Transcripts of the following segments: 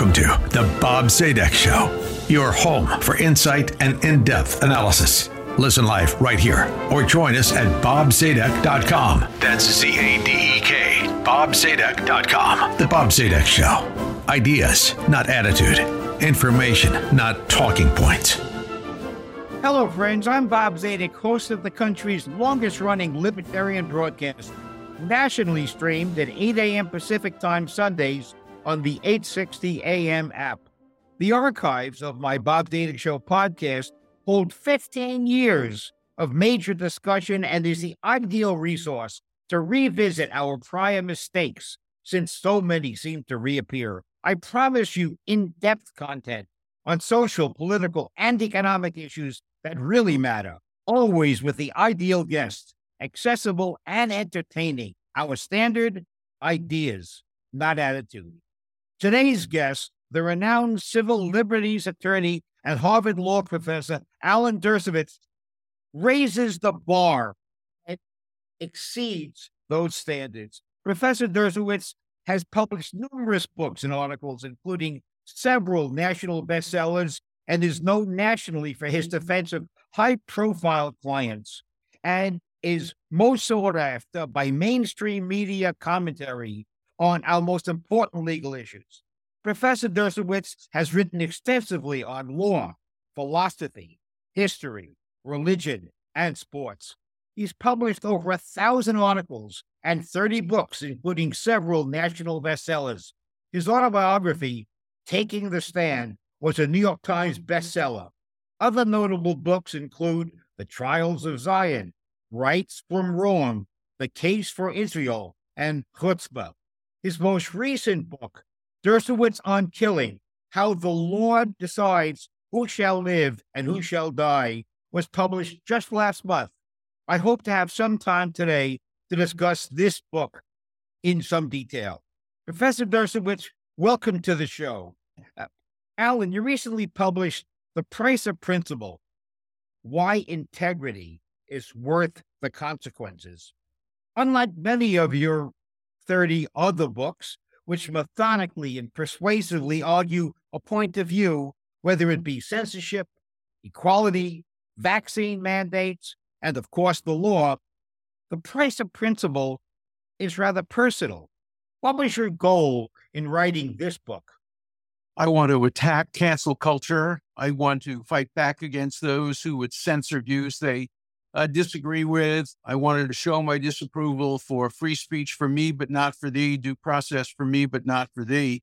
Welcome to the Bob Zadek Show, your home for insight and in depth analysis. Listen live right here or join us at bobzadek.com. That's Z A D E K, bobzadek.com. The Bob Zadek Show. Ideas, not attitude. Information, not talking points. Hello, friends. I'm Bob Zadek, host of the country's longest running libertarian broadcast, nationally streamed at 8 a.m. Pacific Time Sundays on the 860 AM app. The archives of my Bob Zadek Show podcast hold 15 years of major discussion and is the ideal resource to revisit our prior mistakes since so many seem to reappear. I promise you in depth content on social, political, and economic issues that really matter, always with the ideal guest, accessible and entertaining. Our standard ideas, not attitude. Today's guest, the renowned civil liberties attorney and Harvard law professor Alan Dershowitz, raises the bar and exceeds those standards. Professor Dershowitz has published numerous books and articles, including several national bestsellers, and is known nationally for his defense of high profile clients and is most sought after by mainstream media commentary on our most important legal issues. Professor Dershowitz has written extensively on law, philosophy, history, religion, and sports. He's published over a thousand articles and 30 books, including several national bestsellers. His autobiography, Taking the Stand, was a New York Times bestseller. Other notable books include The Trials of Zion, Rights from Wrong, The Case for Israel, and Chutzpah. His most recent book, Dershowitz on Killing How the Law Decides Who Shall Live and Who Shall Die, was published just last month. I hope to have some time today to discuss this book in some detail. Professor Dershowitz, welcome to the show. Uh, Alan, you recently published The Price of Principle Why Integrity is Worth the Consequences. Unlike many of your 30 other books, which methodically and persuasively argue a point of view, whether it be censorship, equality, vaccine mandates, and of course the law, the price of principle is rather personal. What was your goal in writing this book? I want to attack cancel culture. I want to fight back against those who would censor views they uh, disagree with. I wanted to show my disapproval for free speech for me, but not for thee, due process for me, but not for thee.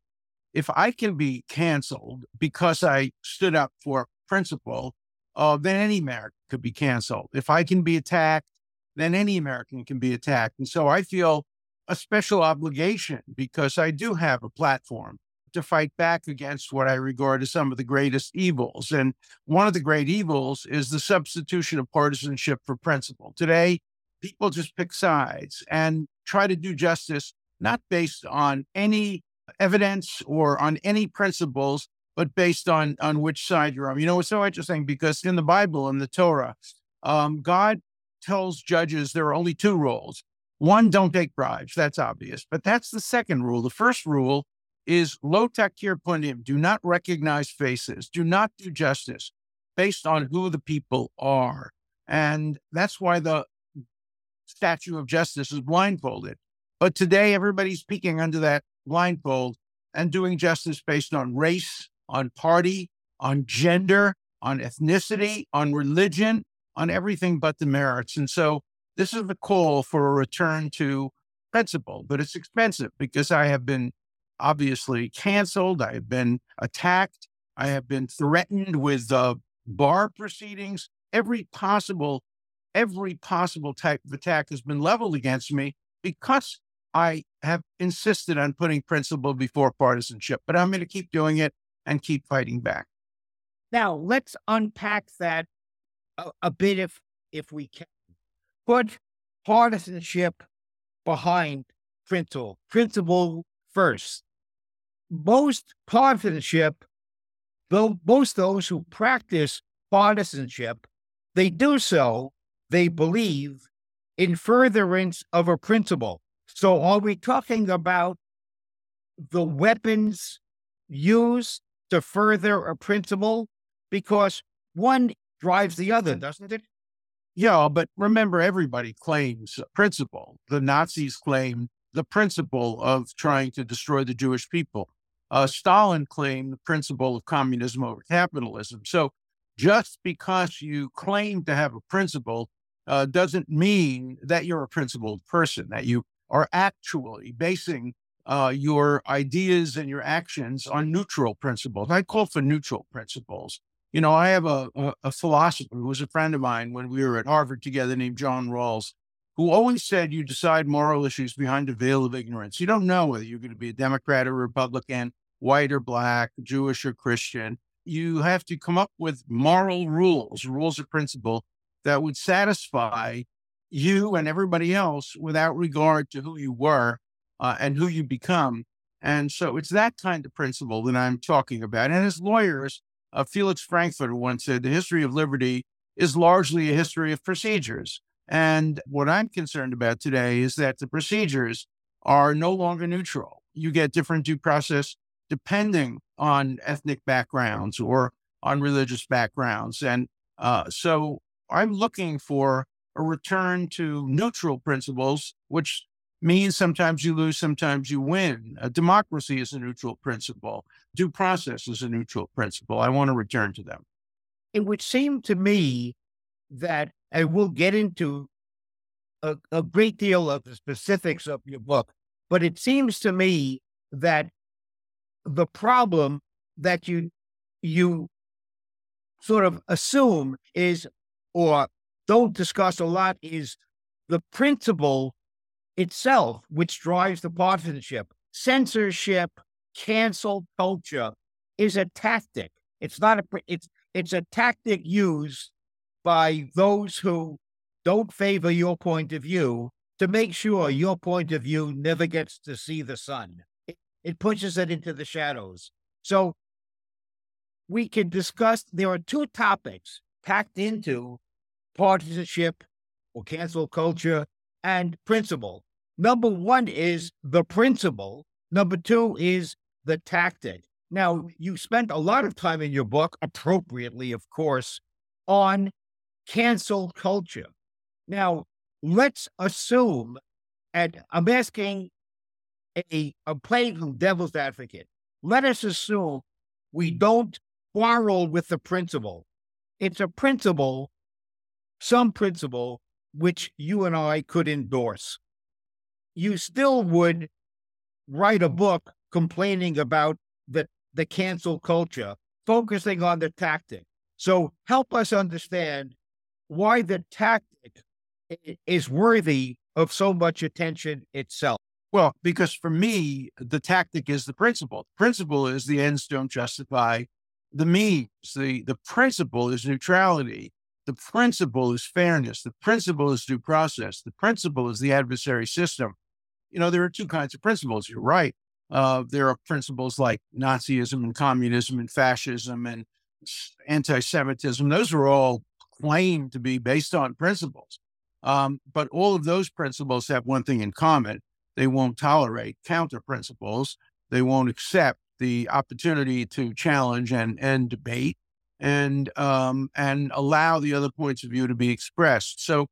If I can be canceled because I stood up for principle, uh, then any American could be canceled. If I can be attacked, then any American can be attacked. And so I feel a special obligation because I do have a platform to fight back against what I regard as some of the greatest evils. And one of the great evils is the substitution of partisanship for principle. Today, people just pick sides and try to do justice not based on any evidence or on any principles, but based on on which side you're on. You know, it's so interesting because in the Bible, in the Torah, um, God tells judges there are only two rules. One, don't take bribes. That's obvious. But that's the second rule. The first rule is lo takir punim. Do not recognize faces. Do not do justice based on who the people are. And that's why the statue of justice is blindfolded. But today, everybody's peeking under that blindfold and doing justice based on race, on party, on gender, on ethnicity, on religion, on everything but the merits. And so this is the call for a return to principle, but it's expensive because I have been obviously canceled. I have been attacked. I have been threatened with uh, bar proceedings. Every possible, every possible type of attack has been leveled against me because I have insisted on putting principle before partisanship. But I'm going to keep doing it and keep fighting back. Now let's unpack that a, a bit, if if we can. Put partisanship behind principle. Principle first most partisanship, though most those who practice partisanship, they do so, they believe, in furtherance of a principle. So are we talking about the weapons used to further a principle? Because one drives the other, doesn't it? Yeah, but remember, everybody claims principle. The Nazis claimed the principle of trying to destroy the Jewish people. Uh, Stalin claimed the principle of communism over capitalism. So just because you claim to have a principle uh, doesn't mean that you're a principled person, that you are actually basing uh, your ideas and your actions on neutral principles. I call for neutral principles. You know, I have a, a, a, philosopher who was a friend of mine when we were at Harvard together named John Rawls, who always said you decide moral issues behind a veil of ignorance. You don't know whether you're going to be a Democrat or Republican, white or black, Jewish or Christian. You have to come up with moral rules, rules of principle that would satisfy you and everybody else without regard to who you were uh, and who you become. And so it's that kind of principle that I'm talking about. And as lawyers, uh, Felix Frankfurter once said, the history of liberty is largely a history of procedures. And what I'm concerned about today is that the procedures are no longer neutral. You get different due process depending on ethnic backgrounds or on religious backgrounds. And uh, so I'm looking for a return to neutral principles, which means sometimes you lose, sometimes you win. A democracy is a neutral principle. Due process is a neutral principle. I want to return to them. It would seem to me that, and we'll get into a, a great deal of the specifics of your book, but it seems to me that the problem that you you sort of assume is or don't discuss a lot is the principle itself, which drives the partisanship. Censorship, cancel culture is a tactic. It's not a it's it's a tactic used by those who don't favor your point of view to make sure your point of view never gets to see the sun. It, pushes it into the shadows. So we can discuss there are two topics packed into partisanship or cancel culture and principle. Number one is the principle. Number two is the tactic. Now, you spent a lot of time in your book, appropriately, of course, on cancel culture. Now, let's assume, and I'm asking a, I'm playing devil's advocate. Let us assume we don't quarrel with the principle. It's a principle, some principle, which you and I could endorse you still would write a book complaining about the, the cancel culture, focusing on the tactic. So help us understand why the tactic is worthy of so much attention itself. Well, because for me, the tactic is the principle. The principle is the ends don't justify the means. The, the principle is neutrality. The principle is fairness. The principle is due process. The principle is the adversary system you know, there are two kinds of principles. You're right. Uh, there are principles like Nazism and communism and fascism and anti Semitism. Those are all claimed to be based on principles. Um, but all of those principles have one thing in common they won't tolerate counter principles, they won't accept the opportunity to challenge and, and debate and um, and allow the other points of view to be expressed. So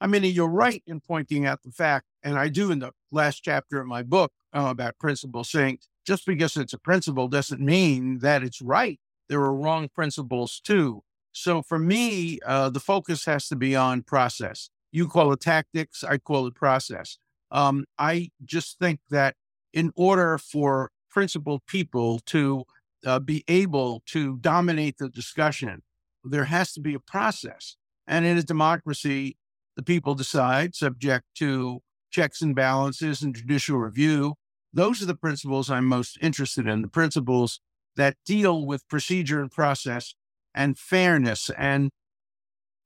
I mean, you're right in pointing out the fact, and I do in the last chapter of my book uh, about principles, saying just because it's a principle doesn't mean that it's right. There are wrong principles too. So for me, uh, the focus has to be on process. You call it tactics, I call it process. Um, I just think that in order for principled people to uh, be able to dominate the discussion, there has to be a process. And in a democracy, the people decide, subject to checks and balances and judicial review. Those are the principles I'm most interested in, the principles that deal with procedure and process and fairness and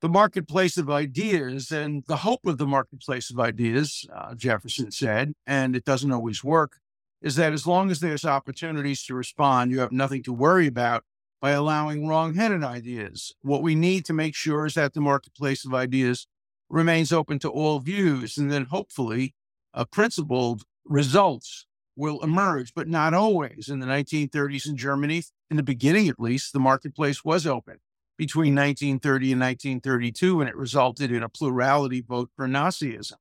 the marketplace of ideas and the hope of the marketplace of ideas, uh, Jefferson said, and it doesn't always work, is that as long as there's opportunities to respond, you have nothing to worry about by allowing wrong headed ideas. What we need to make sure is that the marketplace of ideas remains open to all views. And then hopefully, uh, principled results will emerge, but not always. In the 1930s in Germany, in the beginning at least, the marketplace was open between 1930 and 1932, and it resulted in a plurality vote for Nazism.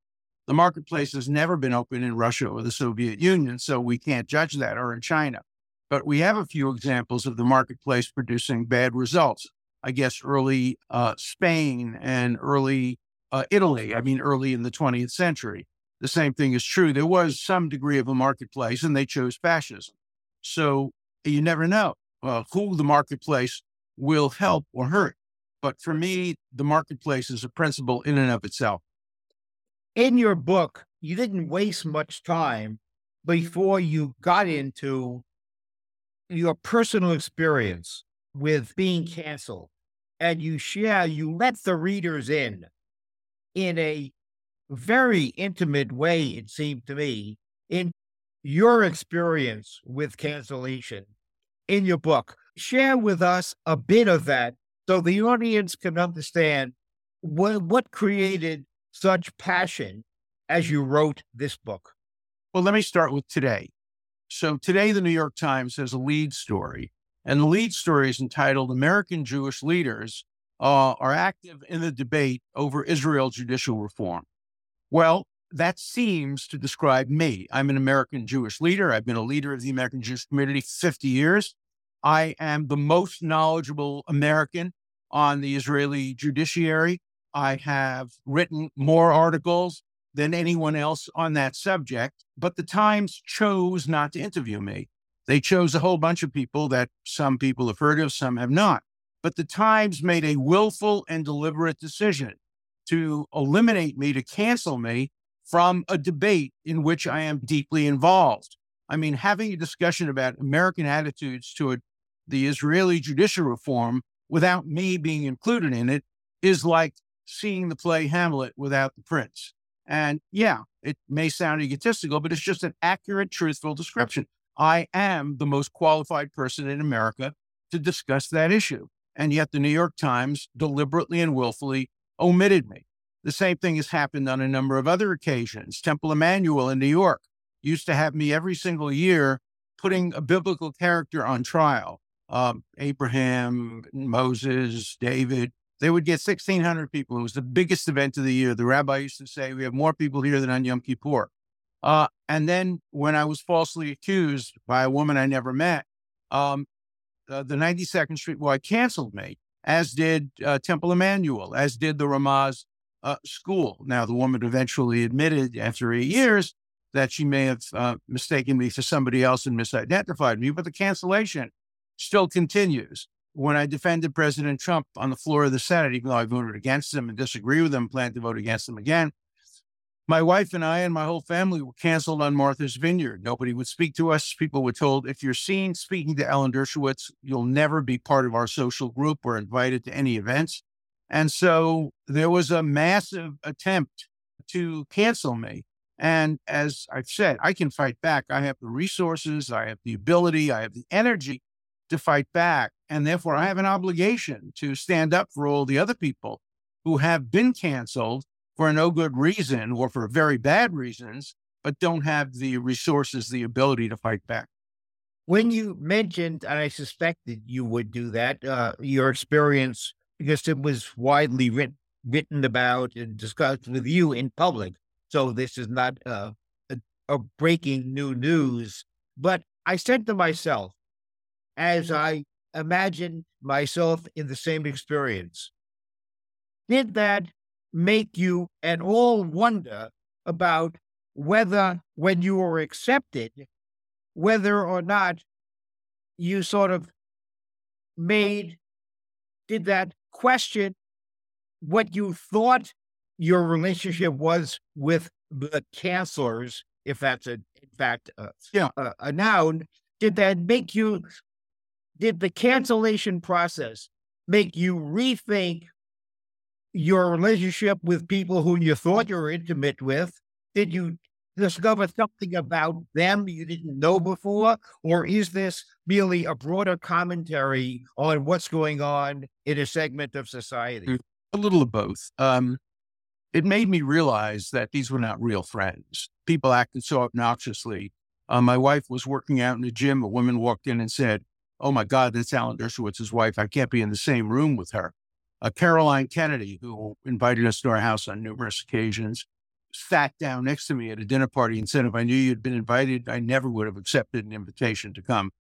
The marketplace has never been open in Russia or the Soviet Union, so we can't judge that, or in China. But we have a few examples of the marketplace producing bad results. I guess early uh, Spain and early uh, Italy, I mean, early in the 20th century. The same thing is true. There was some degree of a marketplace, and they chose fascism. So you never know uh, who the marketplace will help or hurt. But for me, the marketplace is a principle in and of itself. In your book, you didn't waste much time before you got into your personal experience with being canceled. And you share, you let the readers in in a very intimate way, it seemed to me, in your experience with cancellation in your book. Share with us a bit of that so the audience can understand what, what created such passion as you wrote this book. Well, let me start with today. So, today, the New York Times has a lead story, and the lead story is entitled American Jewish Leaders uh, Are Active in the Debate Over Israel Judicial Reform. Well, that seems to describe me. I'm an American Jewish leader. I've been a leader of the American Jewish community 50 years. I am the most knowledgeable American on the Israeli judiciary. I have written more articles than anyone else on that subject, but the Times chose not to interview me. They chose a whole bunch of people that some people have heard of, some have not. But the Times made a willful and deliberate decision to eliminate me, to cancel me from a debate in which I am deeply involved. I mean, having a discussion about American attitudes toward the Israeli judicial reform without me being included in it is like seeing the play Hamlet without the prince. And yeah, it may sound egotistical, but it's just an accurate, truthful description. I am the most qualified person in America to discuss that issue. And yet the New York Times deliberately and willfully omitted me. The same thing has happened on a number of other occasions. Temple Emanuel in New York used to have me every single year putting a biblical character on trial. Um, Abraham, Moses, David, they would get 1,600 people. It was the biggest event of the year. The rabbi used to say, We have more people here than on Yom Kippur. Uh, and then when I was falsely accused by a woman I never met, um, uh, the 92nd Street Y canceled me, as did uh, Temple Emanuel, as did the Ramaz uh, school. Now, the woman eventually admitted after eight years that she may have uh, mistaken me for somebody else and misidentified me, but the cancellation still continues. When I defended President Trump on the floor of the Senate, even though I voted against him and disagree with him, plan to vote against him again, my wife and I and my whole family were canceled on Martha's Vineyard. Nobody would speak to us. People were told, if you're seen speaking to Alan Dershowitz, you'll never be part of our social group or invited to any events. And so there was a massive attempt to cancel me. And as I've said, I can fight back. I have the resources, I have the ability, I have the energy to fight back. And therefore, I have an obligation to stand up for all the other people who have been canceled for no good reason or for very bad reasons, but don't have the resources, the ability to fight back. When you mentioned, and I suspected you would do that, uh, your experience, because it was widely written, written about and discussed with you in public. So this is not uh, a, a breaking new news. But I said to myself, as I imagined myself in the same experience, did that make you at all wonder about whether, when you were accepted, whether or not you sort of made, did that question what you thought your relationship was with the cancelers, if that's a, in fact a, yeah. a, a noun, did that make you, did the cancellation process make you rethink your relationship with people who you thought you were intimate with? Did you discover something about them you didn't know before? Or is this merely a broader commentary on what's going on in a segment of society? A little of both. Um, it made me realize that these were not real friends. People acted so obnoxiously Uh, my wife was working out in the gym. A woman walked in and said, Oh my God, that's Alan Dershowitz's wife. I can't be in the same room with her. Uh, Caroline Kennedy, who invited us to our house on numerous occasions, sat down next to me at a dinner party and said, If I knew you'd been invited, I never would have accepted an invitation to come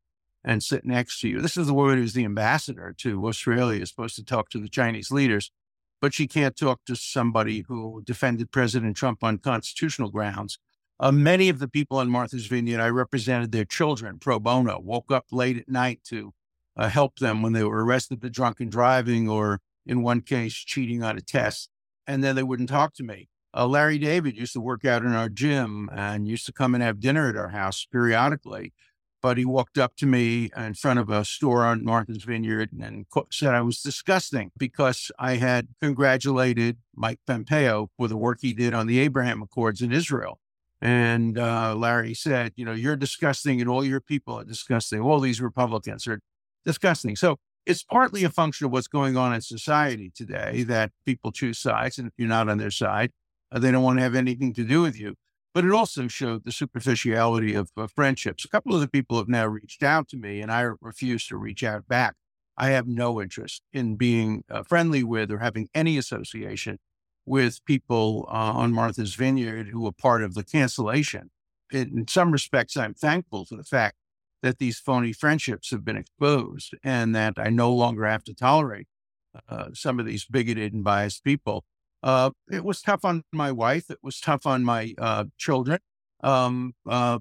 and sit next to you. This is the woman who's the ambassador to Australia, is supposed to talk to the Chinese leaders, but she can't talk to somebody who defended President Trump on constitutional grounds. Uh, many of the people on Martha's Vineyard, I represented their children pro bono, woke up late at night to uh, help them when they were arrested for drunken driving or, in one case, cheating on a test. And then they wouldn't talk to me. Uh, Larry David used to work out in our gym and used to come and have dinner at our house periodically but he walked up to me in front of a store on Martha's Vineyard and said I was disgusting because I had congratulated Mike Pompeo for the work he did on the Abraham Accords in Israel. And uh, Larry said, You know, you're disgusting and all your people are disgusting. All these Republicans are disgusting. So it's partly a function of what's going on in society today that people choose sides. And if you're not on their side, uh, they don't want to have anything to do with you but it also showed the superficiality of, friendships. A couple of the people have now reached out to me, and I refuse to reach out back. I have no interest in being uh, friendly with or having any association with people uh, on Martha's Vineyard who were part of the cancellation. In some respects, I'm thankful for the fact that these phony friendships have been exposed and that I no longer have to tolerate uh, some of these bigoted and biased people uh, it was tough on my wife. It was tough on my uh, children. Um, uh,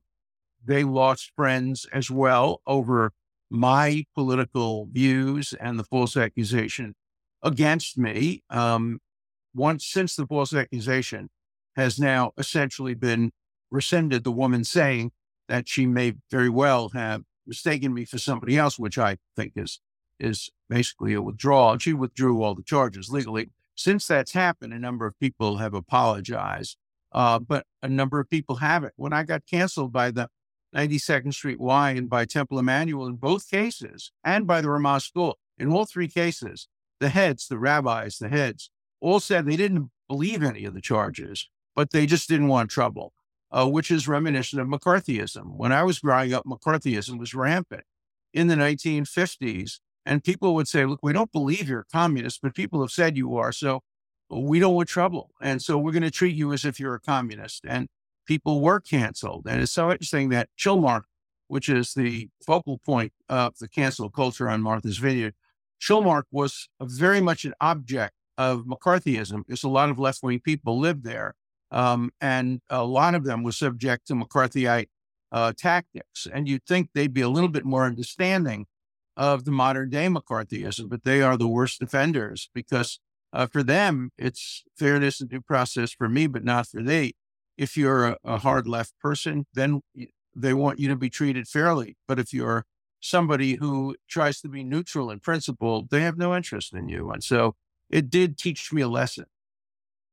they lost friends as well over my political views and the false accusation against me. Um, once since the false accusation has now essentially been rescinded, the woman saying that she may very well have mistaken me for somebody else, which I think is is basically a withdrawal. She withdrew all the charges legally. Since that's happened, a number of people have apologized, uh, but a number of people haven't. When I got canceled by the 92nd Street Y and by Temple Emmanuel in both cases, and by the Ramaz School, in all three cases, the heads, the rabbis, the heads, all said they didn't believe any of the charges, but they just didn't want trouble, uh, which is reminiscent of McCarthyism. When I was growing up, McCarthyism was rampant. In the 1950s, and people would say, look, we don't believe you're a communist, but people have said you are. So we don't want trouble. And so we're going to treat you as if you're a communist. And people were canceled. And it's so interesting that Chilmark, which is the focal point of the cancel culture on Martha's Vineyard, Chilmark was very much an object of McCarthyism because a lot of left wing people lived there. Um, and a lot of them were subject to McCarthyite uh, tactics. And you'd think they'd be a little bit more understanding of the modern day McCarthyism, but they are the worst offenders because uh, for them, it's fairness and due process for me, but not for they. If you're a, a hard left person, then they want you to be treated fairly. But if you're somebody who tries to be neutral in principle, they have no interest in you. And so it did teach me a lesson.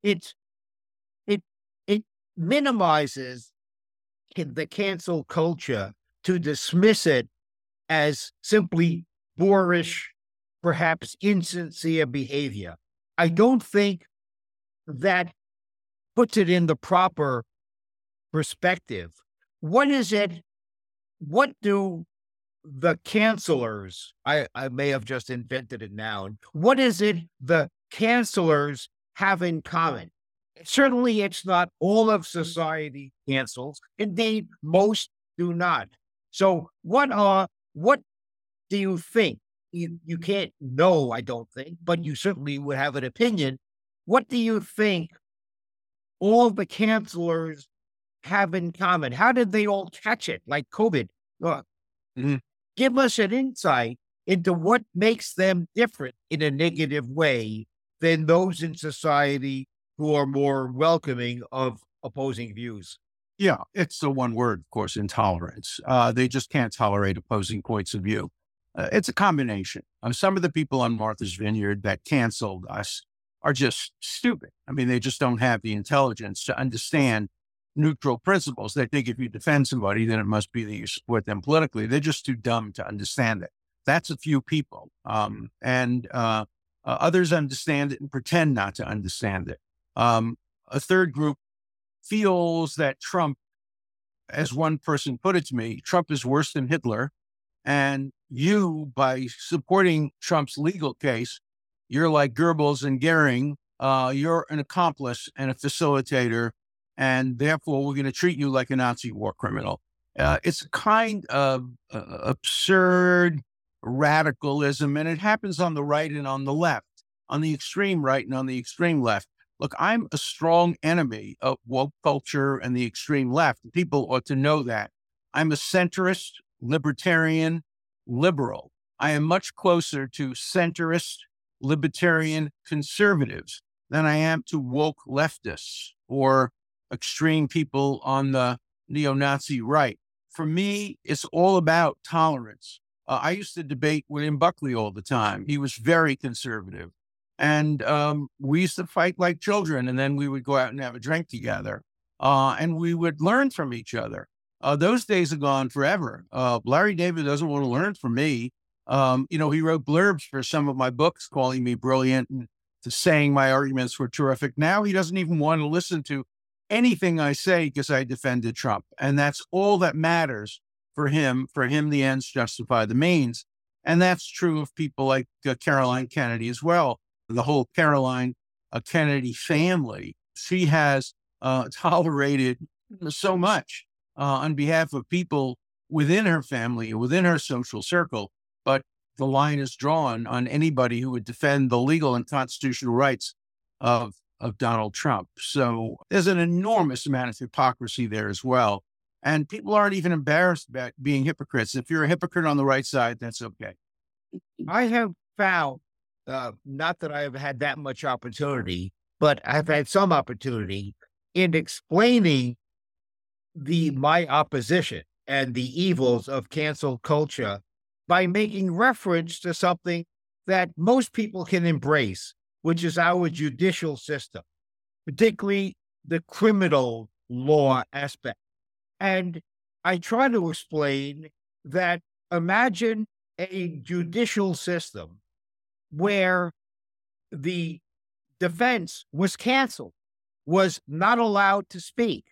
It minimizes the cancel culture to dismiss it as simply boorish, perhaps insincere behavior. I don't think that puts it in the proper perspective. What is it? What do the cancelers, I, I may have just invented it now, what is it the cancelers have in common? Certainly, it's not all of society cancels. Indeed, most do not. So, what are what do you think? You, you can't know, I don't think, but you certainly would have an opinion. What do you think all the cancelers have in common? How did they all catch it like COVID? mm-hmm. Give us an insight into what makes them different in a negative way than those in society who are more welcoming of opposing views. Yeah, it's the one word, of course, intolerance. Uh, they just can't tolerate opposing points of view. Uh, it's a combination. Uh, some of the people on Martha's Vineyard that canceled us are just stupid. I mean, they just don't have the intelligence to understand neutral principles. They think if you defend somebody, then it must be that you support them politically. They're just too dumb to understand it. That's a few people. Um, and uh, uh others understand it and pretend not to understand it. Um, a third group feels that Trump as one person put it to me, Trump is worse than Hitler. And you, by supporting Trump's legal case, you're like Goebbels and Goering. Uh, you're an accomplice and a facilitator, and therefore we're going to treat you like a Nazi war criminal. Uh, it's a kind of uh, absurd radicalism, and it happens on the right and on the left, on the extreme right and on the extreme left. Look, I'm a strong enemy of woke culture and the extreme left. People ought to know that. I'm a centrist, libertarian, liberal. I am much closer to centrist, libertarian conservatives than I am to woke leftists or extreme people on the neo Nazi right. For me, it's all about tolerance. Uh, I used to debate William Buckley all the time. He was very conservative. And um, we used to fight like children, and then we would go out and have a drink together. Uh, and we would learn from each other. Uh, those days are gone forever. Uh, Larry David doesn't want to learn from me. Um, you know, he wrote blurbs for some of my books, calling me brilliant and saying my arguments were terrific. Now he doesn't even want to listen to anything I say because I defended Trump. And that's all that matters for him. For him, the ends justify the means. And that's true of people like uh, Caroline Kennedy as well. The whole Caroline uh, Kennedy family, she has uh, tolerated so much uh, on behalf of people within her family, within her social circle. But the line is drawn on anybody who would defend the legal and constitutional rights of of Donald Trump. So there's an enormous amount of hypocrisy there as well. And people aren't even embarrassed about being hypocrites. If you're a hypocrite on the right side, that's okay. I have found, uh, not that I've had that much opportunity, but I've had some opportunity in explaining the my opposition and the evils of cancel culture by making reference to something that most people can embrace, which is our judicial system, particularly the criminal law aspect. And I try to explain that imagine a judicial system where the defense was canceled, was not allowed to speak,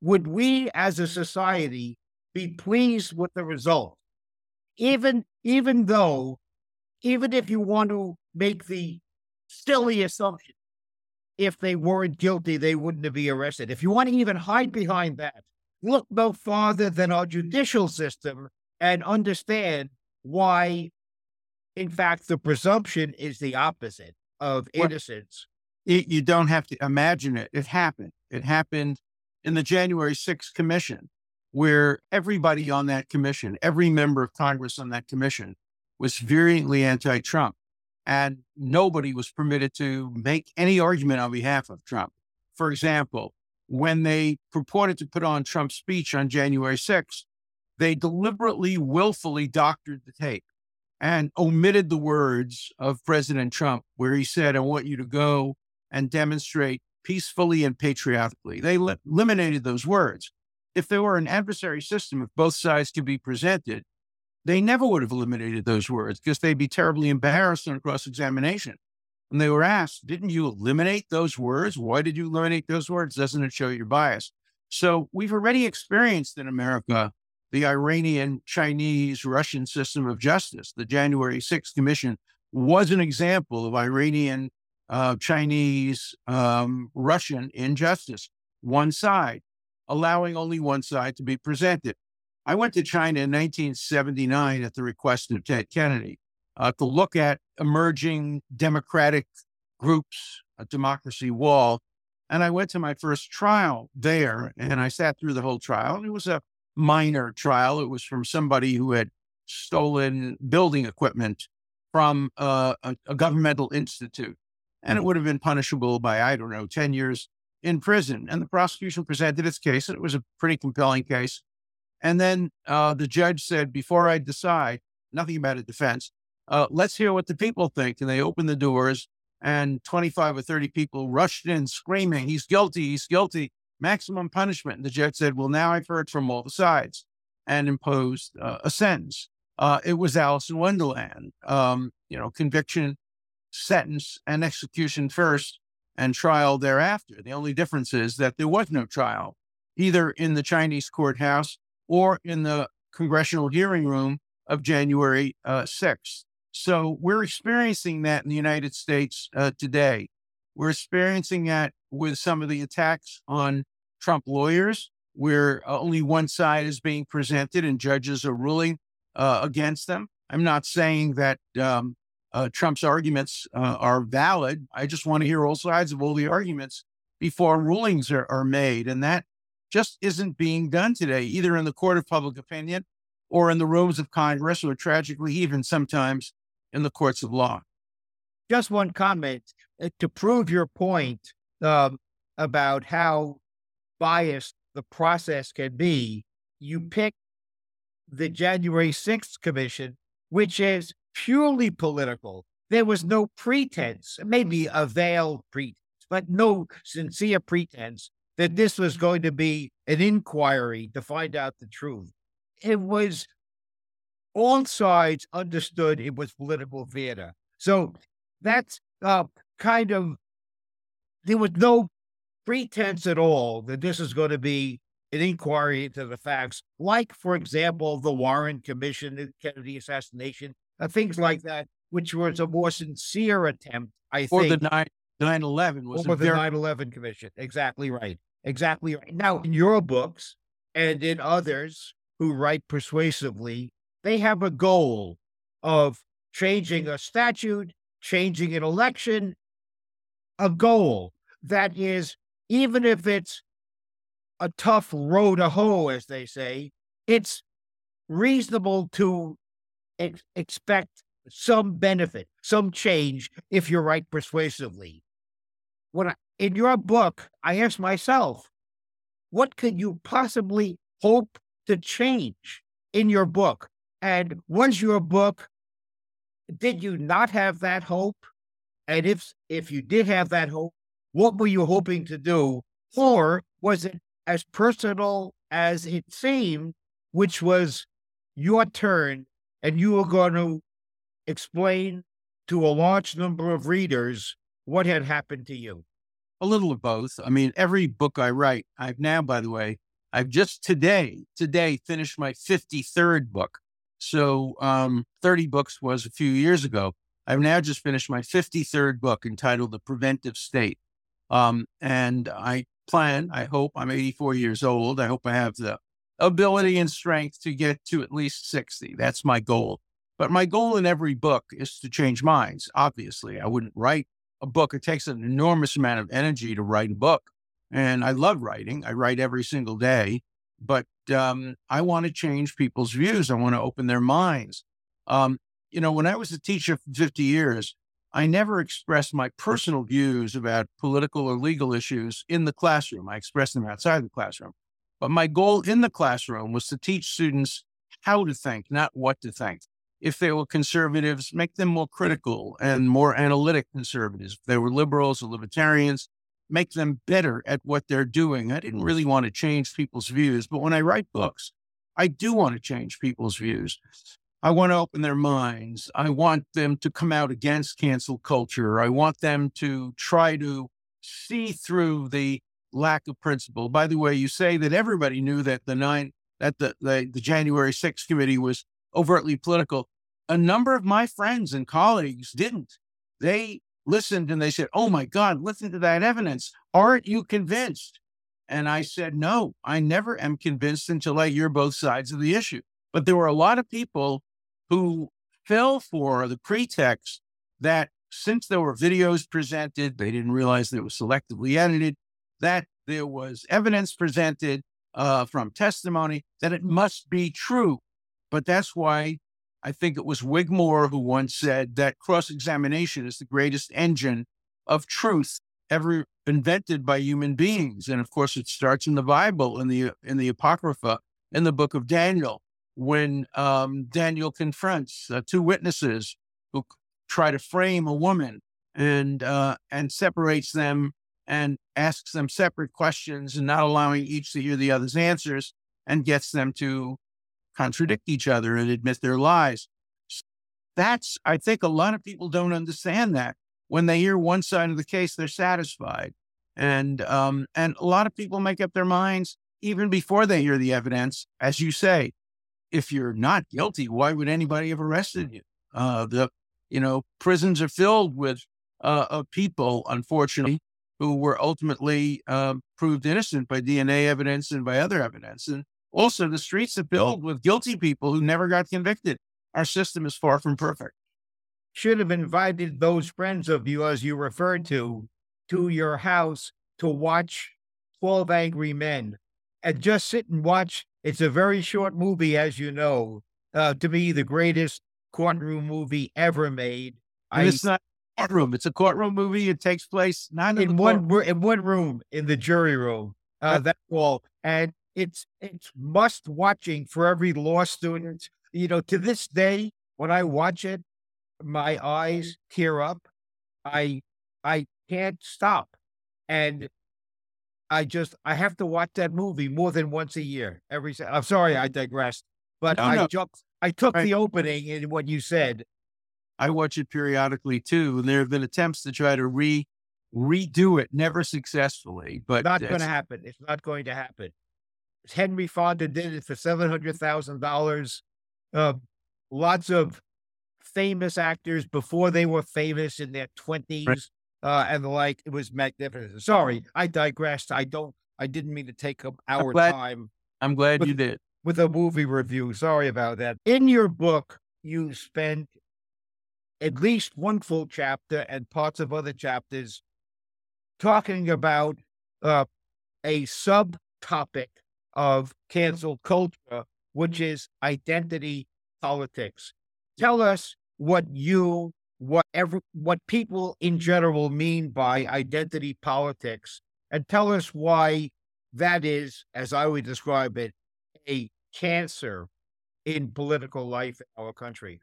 would we as a society be pleased with the result? Even, even though, even if you want to make the silly assumption, if they weren't guilty, they wouldn't be arrested. If you want to even hide behind that, look no farther than our judicial system and understand why, in fact, the presumption is the opposite of innocence. Well, you don't have to imagine it. It happened. It happened in the January 6th commission, where everybody on that commission, every member of Congress on that commission was virulently anti Trump. And nobody was permitted to make any argument on behalf of Trump. For example, when they purported to put on Trump's speech on January 6th, they deliberately, willfully doctored the tape and omitted the words of President Trump, where he said, I want you to go and demonstrate peacefully and patriotically. They li- eliminated those words. If there were an adversary system, if both sides could be presented, they never would have eliminated those words because they'd be terribly embarrassed on cross examination. And they were asked, Didn't you eliminate those words? Why did you eliminate those words? Doesn't it show your bias? So we've already experienced in America the Iranian, Chinese, Russian system of justice. The January 6th Commission was an example of Iranian uh, Chinese, um, Russian injustice, one side, allowing only one side to be presented. I went to China in 1979 at the request of Ted Kennedy uh, to look at emerging democratic groups, a democracy wall. And I went to my first trial there and I sat through the whole trial. It was a minor trial. It was from somebody who had stolen building equipment from uh, a, a governmental institute and it would have been punishable by, I don't know, 10 years in prison. And the prosecution presented its case, and it was a pretty compelling case. And then uh, the judge said, before I decide, nothing about a defense, uh, let's hear what the people think. And they opened the doors, and 25 or 30 people rushed in screaming, He's guilty, he's guilty, maximum punishment. And the judge said, Well, now I've heard from all the sides and imposed uh, a sentence. Uh, it was Alice in Wonderland, um, you know, conviction sentence and execution first and trial thereafter. The only difference is that there was no trial either in the Chinese courthouse or in the congressional hearing room of January uh, 6th. So we're experiencing that in the United States uh, today. We're experiencing that with some of the attacks on Trump lawyers, where uh, only one side is being presented and judges are ruling uh, against them. I'm not saying that um, uh, Trump's arguments uh, are valid. I just want to hear all sides of all the arguments before rulings are, are made. And that just isn't being done today, either in the court of public opinion or in the rooms of Congress, or tragically, even sometimes in the courts of law. Just one comment uh, to prove your point um, about how biased the process can be. You pick the January 6th Commission, which is purely political. There was no pretense, maybe a veiled pretense, but no sincere pretense that this was going to be an inquiry to find out the truth. It was all sides understood it was political theater. So that's uh, kind of, there was no pretense at all that this is going to be an inquiry into the facts, like, for example, the Warren Commission, the Kennedy assassination, uh, things like that, which was a more sincere attempt, I or think. Or the 9 11 was or the very- 9 11 Commission. Exactly right. Exactly right. Now, in your books and in others who write persuasively, they have a goal of changing a statute, changing an election, a goal that is, even if it's a tough row to hoe, as they say, it's reasonable to ex- expect some benefit, some change if you write persuasively. When I, in your book, I asked myself, what could you possibly hope to change in your book? And was your book, did you not have that hope? And if if you did have that hope, what were you hoping to do? Or was it as personal as it seemed, which was your turn and you were going to explain to a large number of readers what had happened to you? A little of both. I mean, every book I write, I've now, by the way, I've just today, today finished my 53rd book. So um, 30 books was a few years ago. I've now just finished my 53rd book entitled The Preventive State. Um, and I plan, I hope, I'm 84 years old. I hope I have the ability and strength to get to at least 60. That's my goal. But my goal in every book is to change minds. Obviously, I wouldn't write a book. It takes an enormous amount of energy to write a book. And I love writing, I write every single day. But um, I want to change people's views. I want to open their minds. Um, you know, when I was a teacher for 50 years, I never expressed my personal views about political or legal issues in the classroom. I expressed them outside the classroom. But my goal in the classroom was to teach students how to think, not what to think. If they were conservatives, make them more critical and more analytic conservatives. If they were liberals or libertarians, make them better at what they're doing. I didn't really want to change people's views, but when I write books, I do want to change people's views. I want to open their minds. I want them to come out against cancel culture. I want them to try to see through the lack of principle. By the way, you say that everybody knew that the nine that the, the, the January 6th committee was overtly political. A number of my friends and colleagues didn't. They listened and they said, Oh my God, listen to that evidence. Aren't you convinced? And I said, No, I never am convinced until I hear both sides of the issue. But there were a lot of people who fell for the pretext that since there were videos presented, they didn't realize that it was selectively edited that there was evidence presented uh, from testimony that it must be true. But that's why I think it was Wigmore who once said that cross examination is the greatest engine of truth ever invented by human beings. And of course, it starts in the Bible, in the in the Apocrypha, in the book of Daniel, when um, Daniel confronts uh, two witnesses who try to frame a woman and uh, and separates them and asks them separate questions and not allowing each to hear the other's answers and gets them to contradict each other and admit their lies. That's, I think a lot of people don't understand that. When they hear one side of the case, they're satisfied. And, um, and a lot of people make up their minds even before they hear the evidence, as you say, if you're not guilty, why would anybody have arrested you? Uh, the you know prisons are filled with uh, of people, unfortunately, who were ultimately uh, proved innocent by DNA evidence and by other evidence, and also the streets are filled with guilty people who never got convicted. Our system is far from perfect. Should have invited those friends of you, as you referred to, to your house to watch 12 Angry Men and just sit and watch. It's a very short movie, as you know. Uh, to me, the greatest courtroom movie ever made. And I, it's not courtroom; it's a courtroom movie. It takes place not in, in one in one room in the jury room. Uh, that's all, and it's it's must watching for every law student. You know, to this day, when I watch it, my eyes tear up. I I can't stop, and I just I have to watch that movie more than once a year. Every I'm sorry, I digressed, but no, I no. jumped. I took right. the opening in what you said. I watch it periodically too, and there have been attempts to try to re redo it, never successfully. But not going to happen. It's not going to happen. Henry Fonda did it for seven hundred thousand uh, dollars. Lots of famous actors before they were famous in their twenties. Uh, and the like. It was magnificent. Sorry, I digressed. I don't. I didn't mean to take up our I'm glad, time. I'm glad with, you did with a movie review. Sorry about that. In your book, you spent at least one full chapter and parts of other chapters talking about uh, a subtopic of cancel culture, which is identity politics. Tell us what you what every, what people in general mean by identity politics and tell us why that is, as I would describe it, a cancer in political life in our country.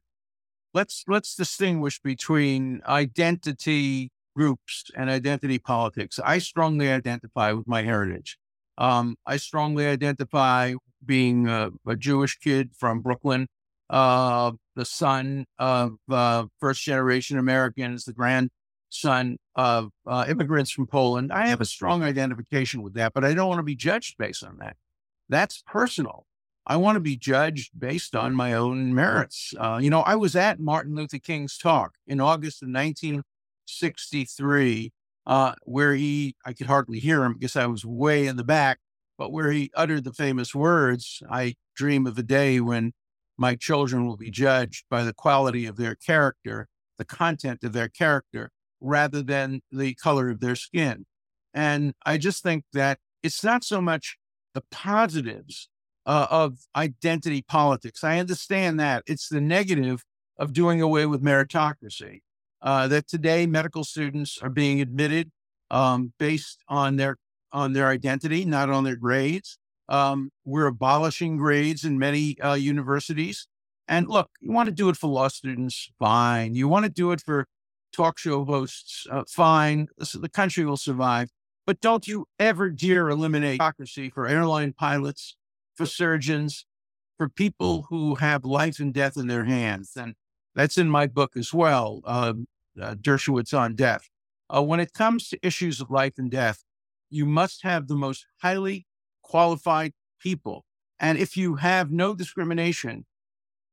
Let's let's distinguish between identity groups and identity politics. I strongly identify with my heritage. Um, I strongly identify being a, a Jewish kid from Brooklyn uh, the son of uh, first generation Americans, the grandson of uh, immigrants from Poland. I have a strong identification with that, but I don't want to be judged based on that. That's personal. I want to be judged based on my own merits. Uh, you know, I was at Martin Luther King's talk in August of 1963, uh, where he, I could hardly hear him because I was way in the back, but where he uttered the famous words, I dream of a day when my children will be judged by the quality of their character, the content of their character, rather than the color of their skin. And I just think that it's not so much the positives uh, of identity politics. I understand that. It's the negative of doing away with meritocracy. Uh, that today medical students are being admitted um, based on their on their identity, not on their grades. Um, we're abolishing grades in many uh, universities. And look, you want to do it for law students, fine. You want to do it for talk show hosts, uh, fine. The country will survive. But don't you ever dare eliminate democracy for airline pilots, for surgeons, for people who have life and death in their hands. And that's in my book as well, um, uh, Dershowitz on Death. Uh, when it comes to issues of life and death, you must have the most highly qualified people. And if you have no discrimination,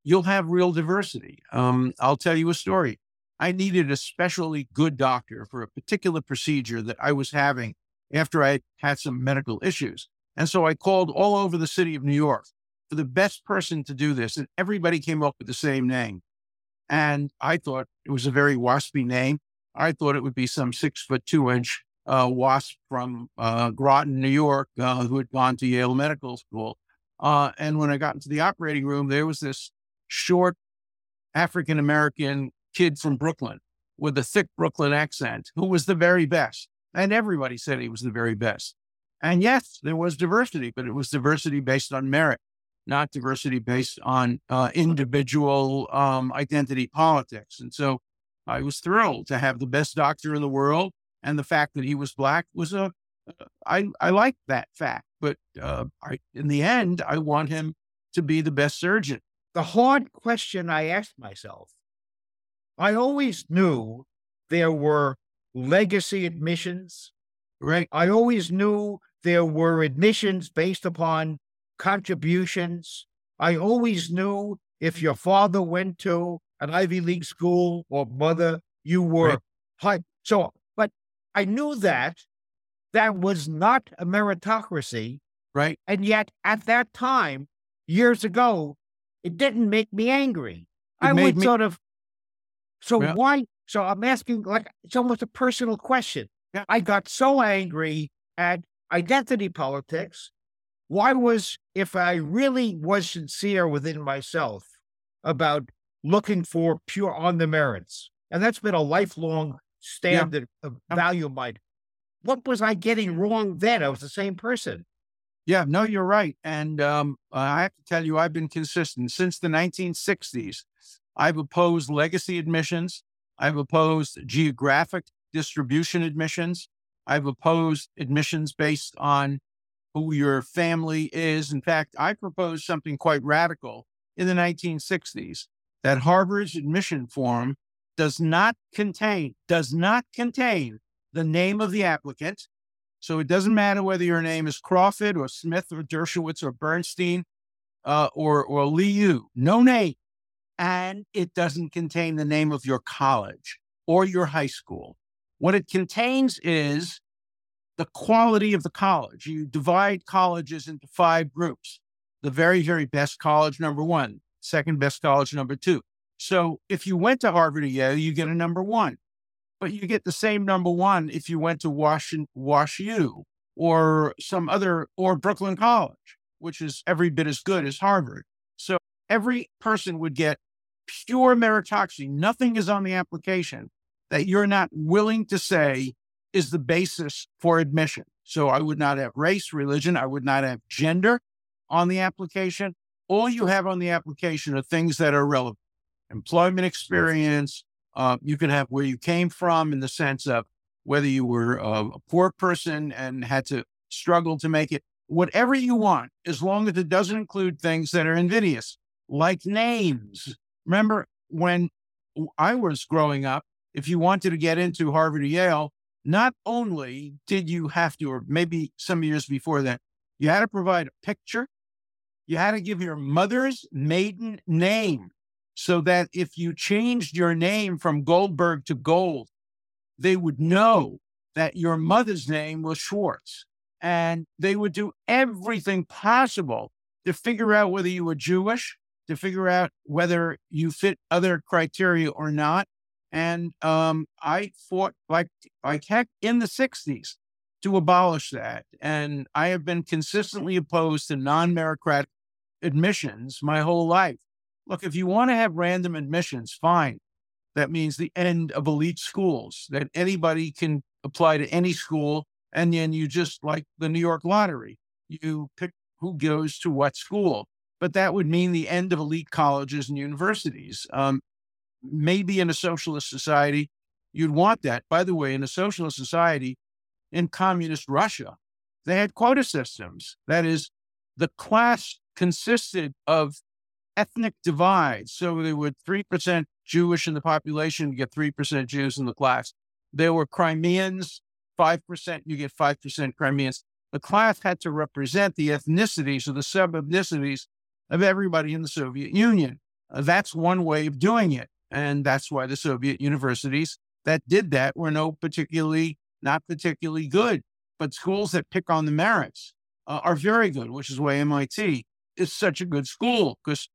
you'll have real diversity. Um, I'll tell you a story. I needed a specially good doctor for a particular procedure that I was having after I had some medical issues. And so I called all over the city of New York for the best person to do this. And everybody came up with the same name. And I thought it was a very waspy name. I thought it would be some six foot two inch uh, wasp from uh, Groton, New York, uh, who had gone to Yale Medical School. Uh, and when I got into the operating room, there was this short African American kid from Brooklyn with a thick Brooklyn accent who was the very best. And everybody said he was the very best. And yes, there was diversity, but it was diversity based on merit, not diversity based on uh, individual um, identity politics. And so I was thrilled to have the best doctor in the world and the fact that he was black was a I I like that fact, but uh, I, in the end, I want him to be the best surgeon. The hard question I asked myself, I always knew there were legacy admissions. Right. I always knew there were admissions based upon contributions. I always knew if your father went to an Ivy League school or mother, you were right. high. So, but I knew that that was not a meritocracy. Right. And yet at that time, years ago, it didn't make me angry. It I would me... sort of, so yeah. why? So I'm asking, like, it's almost a personal question. Yeah. I got so angry at identity politics. Why was, if I really was sincere within myself about looking for pure on the merits, and that's been a lifelong standard yeah. of value of mine, what was I getting wrong then? I was the same person. Yeah, no, you're right. And um, I have to tell you, I've been consistent since the 1960s. I've opposed legacy admissions. I've opposed geographic distribution admissions. I've opposed admissions based on who your family is. In fact, I proposed something quite radical in the 1960s that Harvard's admission form does not contain, does not contain the name of the applicant so it doesn't matter whether your name is Crawford or Smith or Dershowitz or Bernstein uh, or, or Liu, no name. And it doesn't contain the name of your college or your high school. What it contains is the quality of the college. You divide colleges into five groups. The very, very best college, number one, second best college, number two. So if you went to Harvard or Yale, you get a number one but you get the same number one if you went to Wash, Wash U or some other, or Brooklyn College, which is every bit as good as Harvard. So every person would get pure meritocracy. Nothing is on the application that you're not willing to say is the basis for admission. So I would not have race, religion, I would not have gender on the application. All you have on the application are things that are relevant employment experience, uh, you can have where you came from in the sense of whether you were a poor person and had to struggle to make it, whatever you want, as long as it doesn't include things that are invidious, like names. Remember when I was growing up, if you wanted to get into Harvard or Yale, not only did you have to, or maybe some years before that, you had to provide a picture, you had to give your mother's maiden name so that if you changed your name from Goldberg to Gold, they would know that your mother's name was Schwartz. And they would do everything possible to figure out whether you were Jewish, to figure out whether you fit other criteria or not. And um, I fought like, like heck in the 60s to abolish that. And I have been consistently opposed to non meritocratic admissions my whole life. Look, if you want to have random admissions, fine. That means the end of elite schools, that anybody can apply to any school. And then you just like the New York lottery, you pick who goes to what school. But that would mean the end of elite colleges and universities. Um, maybe in a socialist society, you'd want that. By the way, in a socialist society, in communist Russia, they had quota systems. That is, the class consisted of ethnic divide. So there were 3% Jewish in the population, you get 3% Jews in the class. There were Crimeans, 5%, you get 5% Crimeans. The class had to represent the ethnicities or the sub ethnicities of everybody in the Soviet Union. Uh, that's one way of doing it. And that's why the Soviet universities that did that were no particularly, not particularly good. But schools that pick on the merits uh, are very good, which is why MIT is such a good school because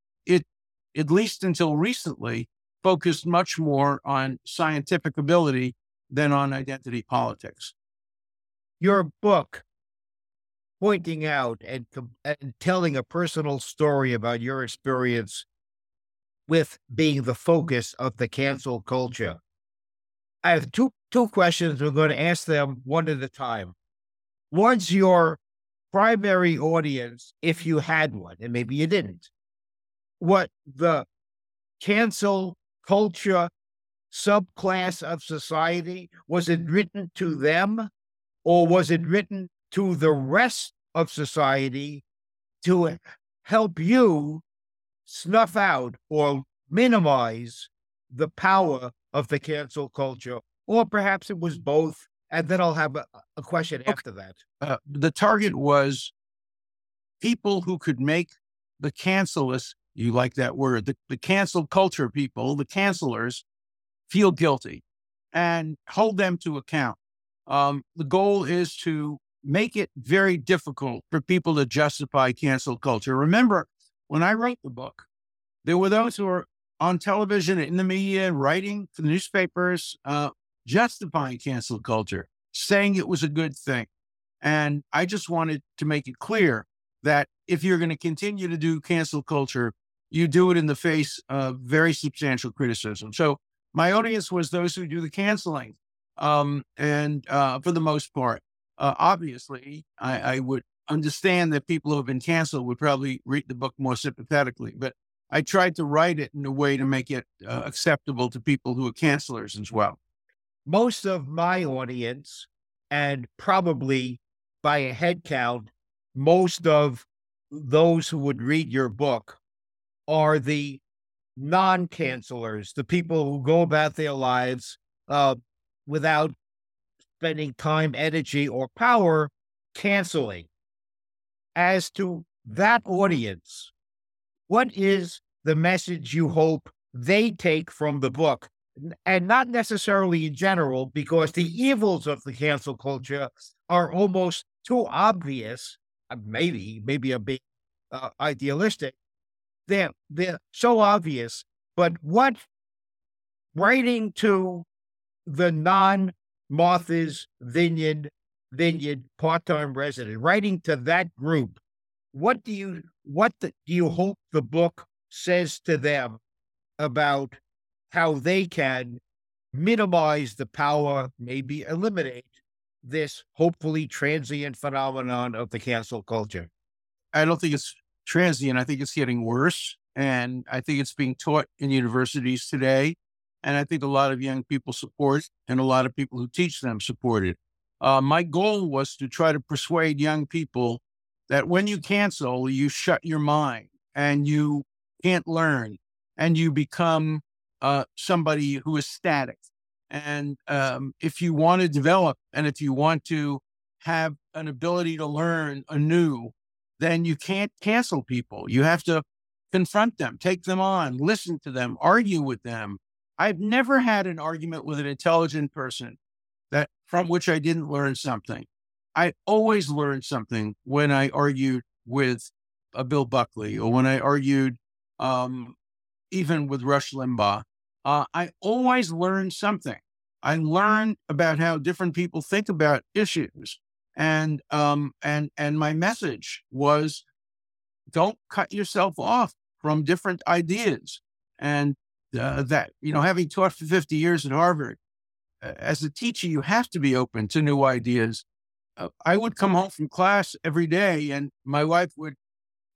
at least until recently, focused much more on scientific ability than on identity politics. Your book, pointing out and, and telling a personal story about your experience with being the focus of the cancel culture. I have two two questions. We're going to ask them one at a time. What's your primary audience, if you had one, and maybe you didn't? What the cancel culture subclass of society? Was it written to them or was it written to the rest of society to help you snuff out or minimize the power of the cancel culture? Or perhaps it was both and then I'll have a, a question okay. after that. Uh, the target was people who could make the cancellous, you like that word, the, the cancel culture people, the cancelers, feel guilty and hold them to account. Um, the goal is to make it very difficult for people to justify cancel culture. Remember, when I wrote the book, there were those who were on television, in the media, writing for the newspapers, uh, justifying cancel culture, saying it was a good thing. And I just wanted to make it clear that if you're going to continue to do cancel culture, you do it in the face of very substantial criticism. So my audience was those who do the canceling. Um, and uh, for the most part, uh, obviously, I, I, would understand that people who have been canceled would probably read the book more sympathetically. But I tried to write it in a way to make it uh, acceptable to people who are cancelers as well. Most of my audience, and probably by a head count, most of those who would read your book are the non cancelers, the people who go about their lives uh, without spending time, energy, or power canceling. As to that audience, what is the message you hope they take from the book? And not necessarily in general, because the evils of the cancel culture are almost too obvious uh, maybe, maybe a bit uh, idealistic. They're, they're so obvious. But what writing to the non Martha's Vineyard, Vineyard part time resident, writing to that group, what do you what the, do you hope the book says to them about how they can minimize the power, maybe eliminate this hopefully transient phenomenon of the cancel culture? I don't think it's transient. I think it's getting worse. And I think it's being taught in universities today. And I think a lot of young people support and a lot of people who teach them support it. Uh, my goal was to try to persuade young people that when you cancel, you shut your mind and you can't learn and you become uh, somebody who is static. And um, if you want to develop and if you want to have an ability to learn anew, then you can't cancel people. You have to confront them, take them on, listen to them, argue with them. I've never had an argument with an intelligent person that from which I didn't learn something. I always learned something when I argued with uh, Bill Buckley or when I argued um, even with Rush Limbaugh uh, I always learned something. I learned about how different people think about issues, and um, and and my message was, don't cut yourself off from different ideas, and uh, that you know, having taught for fifty years at Harvard, as a teacher, you have to be open to new ideas. Uh, I would come home from class every day, and my wife would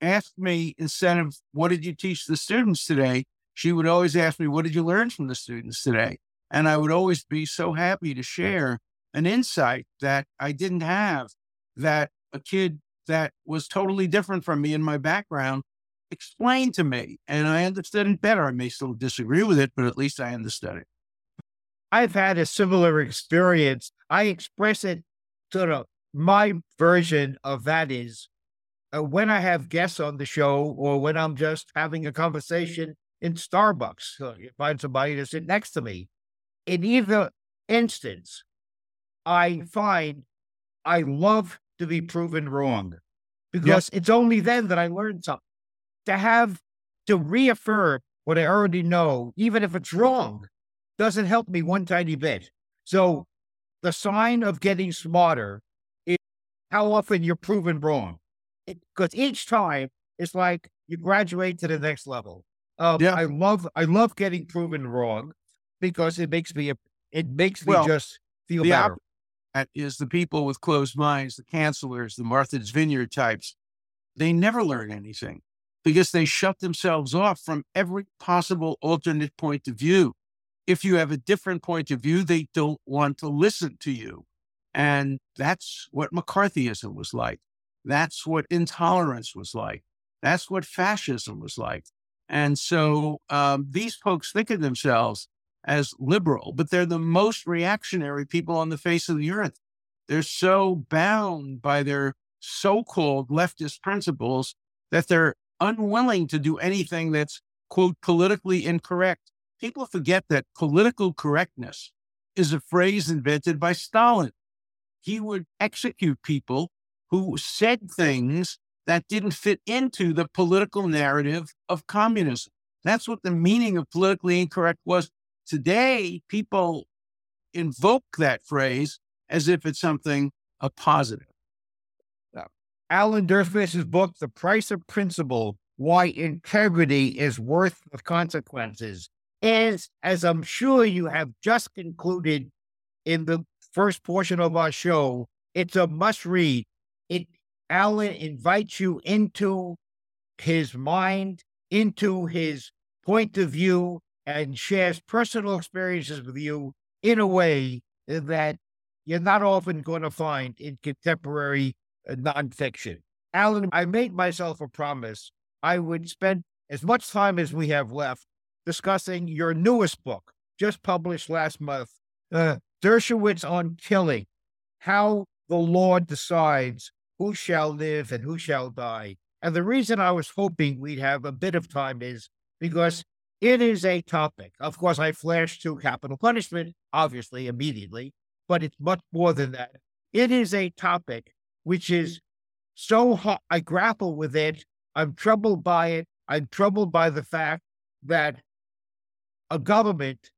ask me instead of what did you teach the students today she would always ask me, What did you learn from the students today? And I would always be so happy to share an insight that I didn't have that a kid that was totally different from me in my background explained to me. And I understood it better. I may still disagree with it, but at least I understood it. I've had a similar experience. I express it sort of my version of that is uh, when I have guests on the show or when I'm just having a conversation in Starbucks. So you find somebody to sit next to me. In either instance, I find I love to be proven wrong because it's only then that I learn something. To have to reaffirm what I already know, even if it's wrong, doesn't help me one tiny bit. So the sign of getting smarter is how often you're proven wrong. Because each time it's like you graduate to the next level. Um, yeah. I love I love getting proven wrong because it makes me it makes me well, just feel the better. Op- is the people with closed minds, the cancelers, the Martha's Vineyard types. They never learn anything because they shut themselves off from every possible alternate point of view. If you have a different point of view, they don't want to listen to you. And that's what McCarthyism was like. That's what intolerance was like. That's what fascism was like. And so um, these folks think of themselves as liberal, but they're the most reactionary people on the face of the earth. They're so bound by their so called leftist principles that they're unwilling to do anything that's, quote, politically incorrect. People forget that political correctness is a phrase invented by Stalin. He would execute people who said things that didn't fit into the political narrative of communism. That's what the meaning of politically incorrect was. Today, people invoke that phrase as if it's something a positive. Alan Dershowitz's book, The Price of Principle Why Integrity is Worth the Consequences, is, as I'm sure you have just concluded in the first portion of our show, it's a must read. It Alan invites you into his mind, into his point of view, and shares personal experiences with you in a way that you're not often going to find in contemporary uh, nonfiction. Alan, I made myself a promise I would spend as much time as we have left discussing your newest book, just published last month, uh, Dershowitz on Killing How the Law Decides Who Shall Live and Who Shall Die. And the reason I was hoping we'd have a bit of time is because it is a topic. Of course, I flashed to capital punishment, obviously, immediately, but it's much more than that. It is a topic which is so hard. I grapple with it. I'm troubled by it. I'm troubled by the fact that a government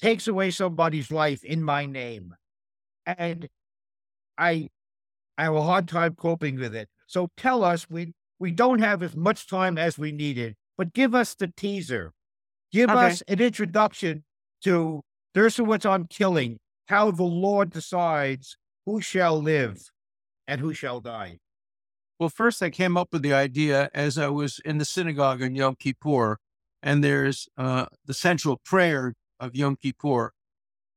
takes away somebody's life in my name. And I I have a hard time coping with it. So tell us we we don't have as much time as we needed, but give us the teaser. Give okay. us an introduction to Dershowitz on killing how the Law decides who shall live and who shall die. Well, first I came up with the idea as I was in the synagogue on Yom Kippur, and there's uh, the central prayer of Yom Kippur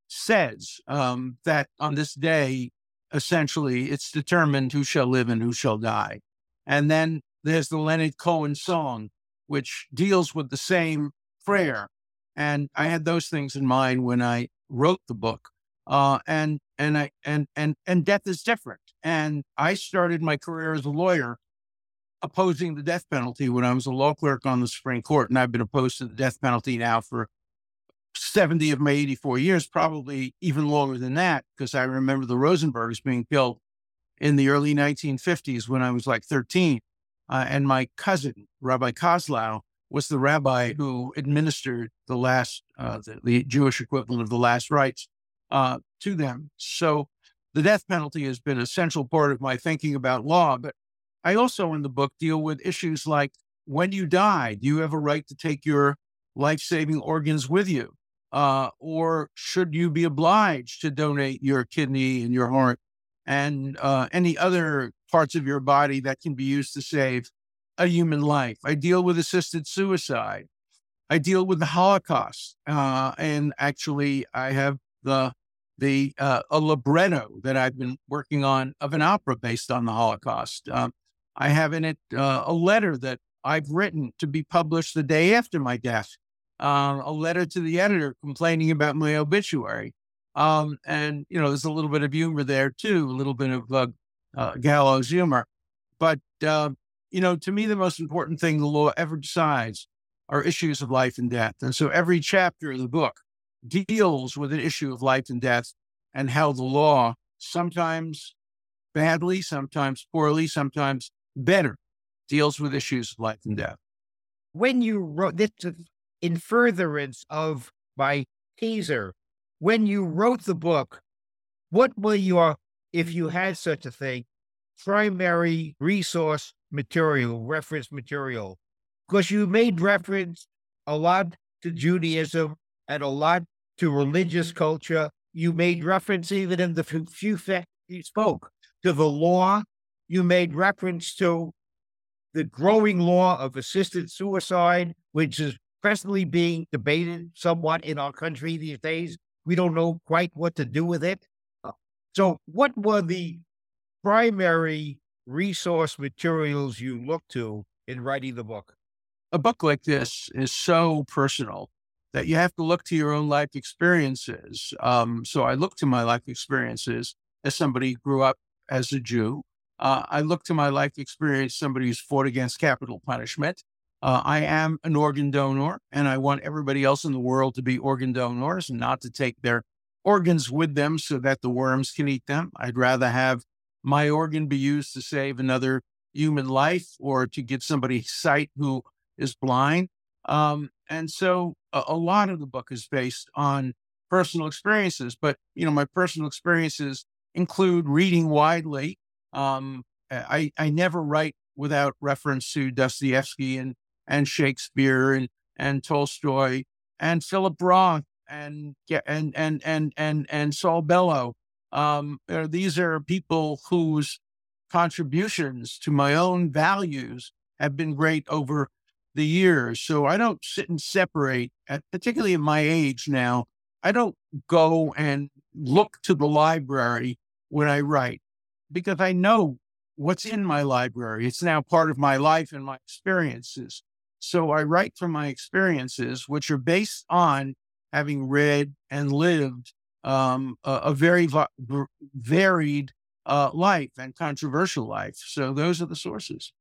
says um, that on this day, essentially, it's determined who shall live and who shall die. And then there's the Leonard Cohen song, which deals with the same prayer. And I had those things in mind when I wrote the book. Uh, and and I and and and death is different. And I started my career as a lawyer opposing the death penalty when I was a law clerk on the Supreme Court, and I've been opposed to the death penalty now for 70 of my 84 years, probably even longer than that, because I remember the Rosenbergs being killed in the early 1950s when I was like 13. Uh, and my cousin, Rabbi Koslowe, was the rabbi who administered the last, uh, the, the, Jewish equivalent of the last rites uh, to them. So the death penalty has been a central part of my thinking about law. But I also, in the book, deal with issues like when you die, do you have a right to take your life saving organs with you? Uh, or should you be obliged to donate your kidney and your heart and uh, any other parts of your body that can be used to save a human life? I deal with assisted suicide. I deal with the Holocaust. Uh, and actually, I have the the uh, a libretto that I've been working on of an opera based on the Holocaust. Um, I have in it uh, a letter that I've written to be published the day after my death, uh, a letter to the editor complaining about my obituary. Um, and, you know, there's a little bit of humor there too, a little bit of uh, uh, gallows humor. But, um, you know, to me, the most important thing the law ever decides are issues of life and death. And so every chapter of the book deals with an issue of life and death and how the law sometimes badly, sometimes poorly, sometimes better deals with issues of life and death. When you wrote this, in furtherance of my teaser, when you wrote the book, what were your, if you mm-hmm. had such a thing, primary resource material, reference material? Because you made reference a lot to Judaism and a lot to religious culture. You made reference even in the few facts you spoke to the law. You made reference to the growing law of assisted suicide, which is presently being debated somewhat in our country these days. We don't know quite what to do with it. Uh, so, what were the primary resource materials you looked to in writing the book? A book like this is so personal that you have to look to your own life experiences. Um, so I look to my life experiences as somebody who grew up as a Jew. Uh, I look to my life experience, somebody who's fought against capital punishment. Uh, I am an organ donor, and I want everybody else in the world to be organ donors and not to take their organs with them so that the worms can eat them. I'd rather have my organ be used to save another human life or to give somebody sight who is blind. Um, and so a, a, lot of the book is based on personal experiences, but you know, my personal experiences include reading widely. Um, I, I never write without reference to Dostoevsky and, and Shakespeare and, and Tolstoy and Philip Roth and, and, and, and, and, and Saul Bellow. Um, these are people whose contributions to my own values have been great over the years. So I don't sit and separate, particularly at my age now. I don't go and look to the library when I write because I know what's in my library. It's now part of my life and my experiences. So I write from my experiences, which are based on having read and lived um, a, a, very va- varied uh, life and controversial life. So those are the sources.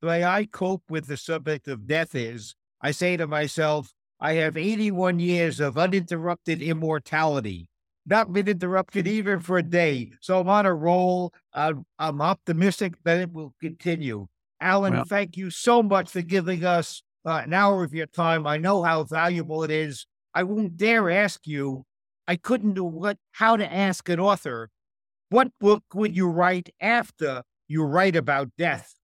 The way I cope with the subject of death is I say to myself, I have 81 years of uninterrupted immortality, not been interrupted even for a day. So I'm on a roll. I'm, I'm optimistic that it will continue. Alan, well, thank you so much for giving us uh, an hour of your time. I know how valuable it is. I won't dare ask you. I couldn't know what how to ask an author what book would you write after you write about death?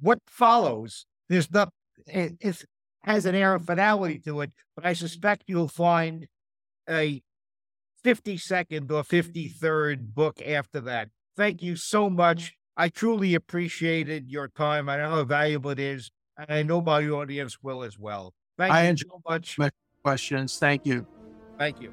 What follows? There's not, it, it has an air of finality to it, but I suspect you'll find a 52nd or 53rd book after that. Thank you so much. I truly appreciated your time. I know how valuable it is, and I know my audience will as well. Thank I you so much. My questions. Thank you. Thank you.